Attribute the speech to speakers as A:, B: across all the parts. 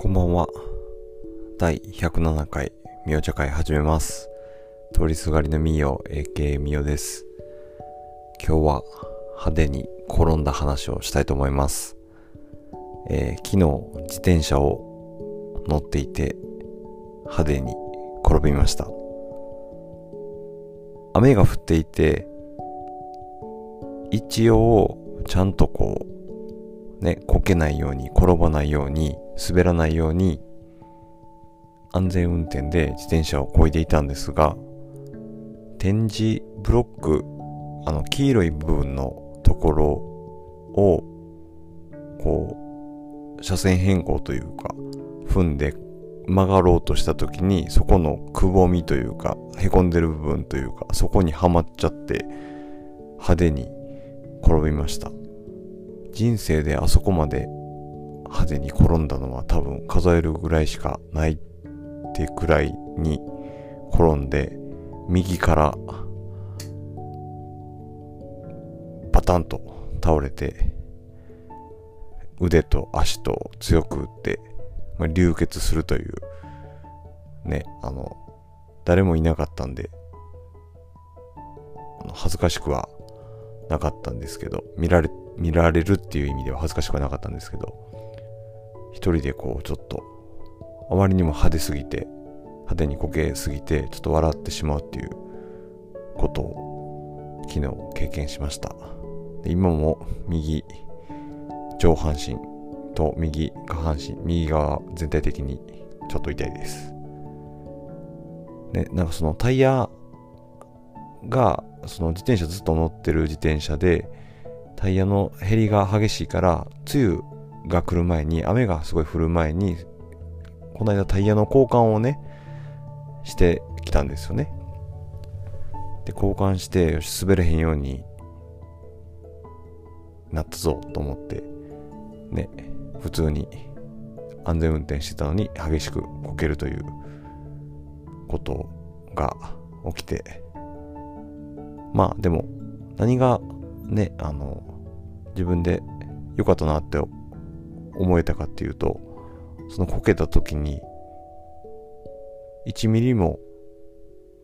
A: こんばんは。第107回、みお茶会始めます。通りすがりのみお、AK みおです。今日は派手に転んだ話をしたいと思います。えー昨日、自転車を乗っていて、派手に転びました。雨が降っていて、一応、ちゃんとこう、ね、こけないように、転ばないように、滑らないように、安全運転で自転車を漕いでいたんですが、展示ブロック、あの、黄色い部分のところを、こう、車線変更というか、踏んで曲がろうとした時に、そこのくぼみというか、凹んでる部分というか、そこにはまっちゃって、派手に転びました。人生であそこまで派手に転んだのは多分数えるぐらいしかないってくらいに転んで右からパタンと倒れて腕と足と強く打って、まあ、流血するというねあの誰もいなかったんで恥ずかしくはなかったんですけど見られ見られるっていう意味では恥ずかしくはなかったんですけど一人でこうちょっとあまりにも派手すぎて派手にこけすぎてちょっと笑ってしまうっていうことを昨日経験しました。で今も右上半身と右下半身右側全体的にちょっと痛いです。ねなんかそのタイヤがその自転車ずっと乗ってる自転車でタイヤの減りが激しいから梅雨が来る前に雨がすごい降る前にこの間タイヤの交換をねしてきたんですよね。で交換してよし滑れへんようになったぞと思ってね普通に安全運転してたのに激しくこけるということが起きて。まあでも何がねあの自分で良かったなって思えたかっていうとそのこけた時に1ミリも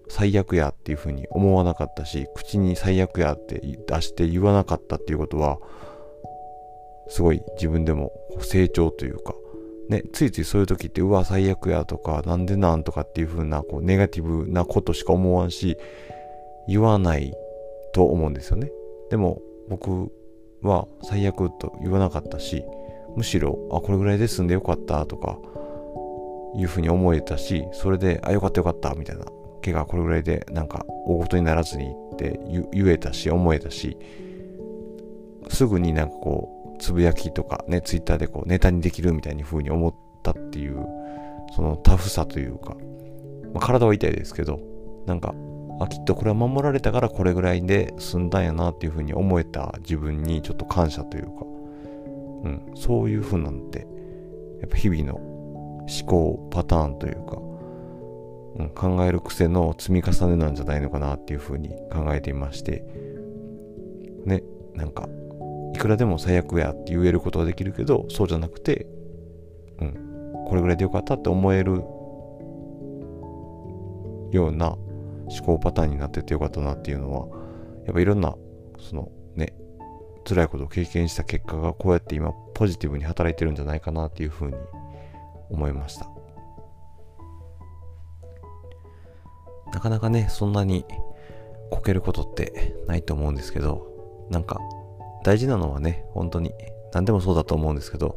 A: 最悪やっていうふうに思わなかったし口に最悪やって出して言わなかったっていうことはすごい自分でも成長というかね、ついついそういう時ってうわ最悪やとかなんでなんとかっていう風なこうネガティブなことしか思わんし言わないと思うんですよね。でも僕は最悪と言わなかったしむしろあこれぐらいで済んでよかったとかいう風に思えたしそれであよかったよかったみたいな怪我これぐらいでなんか大事にならずにって言えたし思えたしすぐになんかこうつぶやきとかねツイッターでこうネタにできるみたいに風に思ったっていうそのタフさというか、まあ、体は痛いですけどなんかあきっとこれは守られたからこれぐらいで済んだんやなっていう風に思えた自分にちょっと感謝というか、うん、そういう風なんてやっぱ日々の思考パターンというか、うん、考える癖の積み重ねなんじゃないのかなっていう風に考えていましてねなんかいくらでも最悪やって言えることができるけどそうじゃなくてうんこれぐらいでよかったって思えるような思考パターンになっててよかったなっていうのはやっぱいろんなその辛いことを経験した結果がこうやって今ポジティブに働いてるんじゃないかなっていうふうに思いました。なかなかねそんなにこけることってないと思うんですけどなんか大事なのはね本当に何でもそうだと思うんですけど、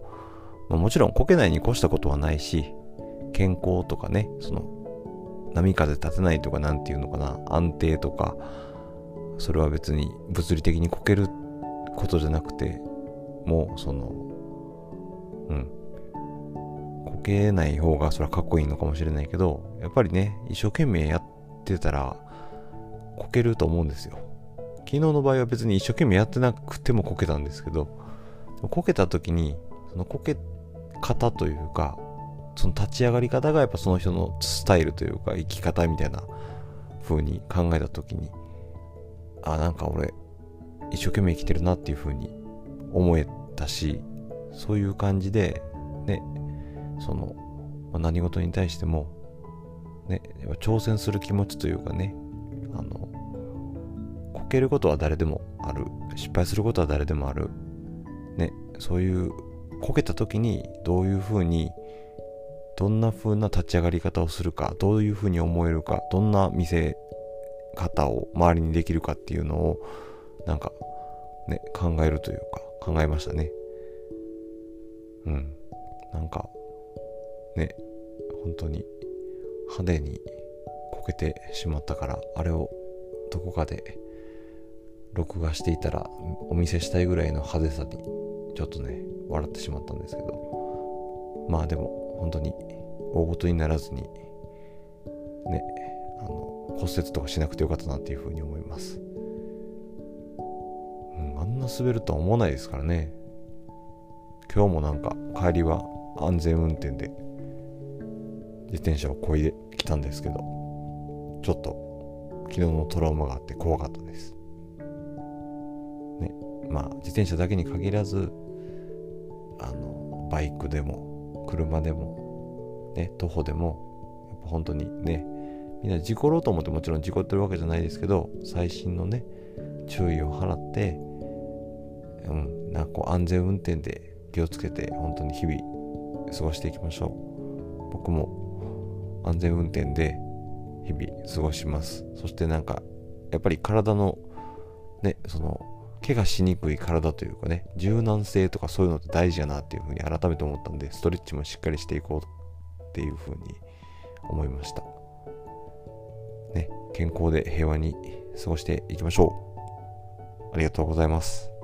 A: まあ、もちろんこけないに越したことはないし健康とかねその波風立てないとかなんていうのかな安定とかそれは別に物理的にこけるってことじゃなくてもうそのうん。こけない方がそれはかっこいいのかもしれないけどやっぱりね一生懸命やってたらこけると思うんですよ。昨日の場合は別に一生懸命やってなくてもこけたんですけどこけた時にそのこけ方というかその立ち上がり方がやっぱその人のスタイルというか生き方みたいな風に考えた時にあなんか俺一生懸命生きてるなっていう風に思えたしそういう感じでねその、まあ、何事に対してもね挑戦する気持ちというかねあのこけることは誰でもある失敗することは誰でもあるねそういうこけた時にどういうふうにどんな風な立ち上がり方をするかどういうふうに思えるかどんな見せ方を周りにできるかっていうのをなんかね考えるというか考えましたね。うん。なんかね本当に派手にこけてしまったからあれをどこかで録画していたらお見せしたいぐらいの派手さにちょっとね笑ってしまったんですけど。まあでも本当に大ごとにならずにねあの骨折とかしなくてよかったなっていうふうに思います、な滑るとは思わないですからね。今日もなんか帰りは安全運転で自転車をこいできたんですけどちょっと昨日のトラウマがあって怖かったです。ねまあ自転車だけに限らずあのバイクでも車でもね徒歩でもやっぱ本当にねみんな事故ろうと思ってもちろん事故ってるわけじゃないですけど細心のね注意を払ってうん。なんかこう安全運転で気をつけて本当に日々過ごしていきましょう。僕も安全運転で日々過ごします。そしてなんかやっぱり体のねその怪我しにくい体というかね柔軟性とかそういうのって大事やなっていうふうに改めて思ったんでストレッチもしっかりしていこうっていうふうに思いました。ね健康で平和に過ごしていきましょう。ありがとうございます。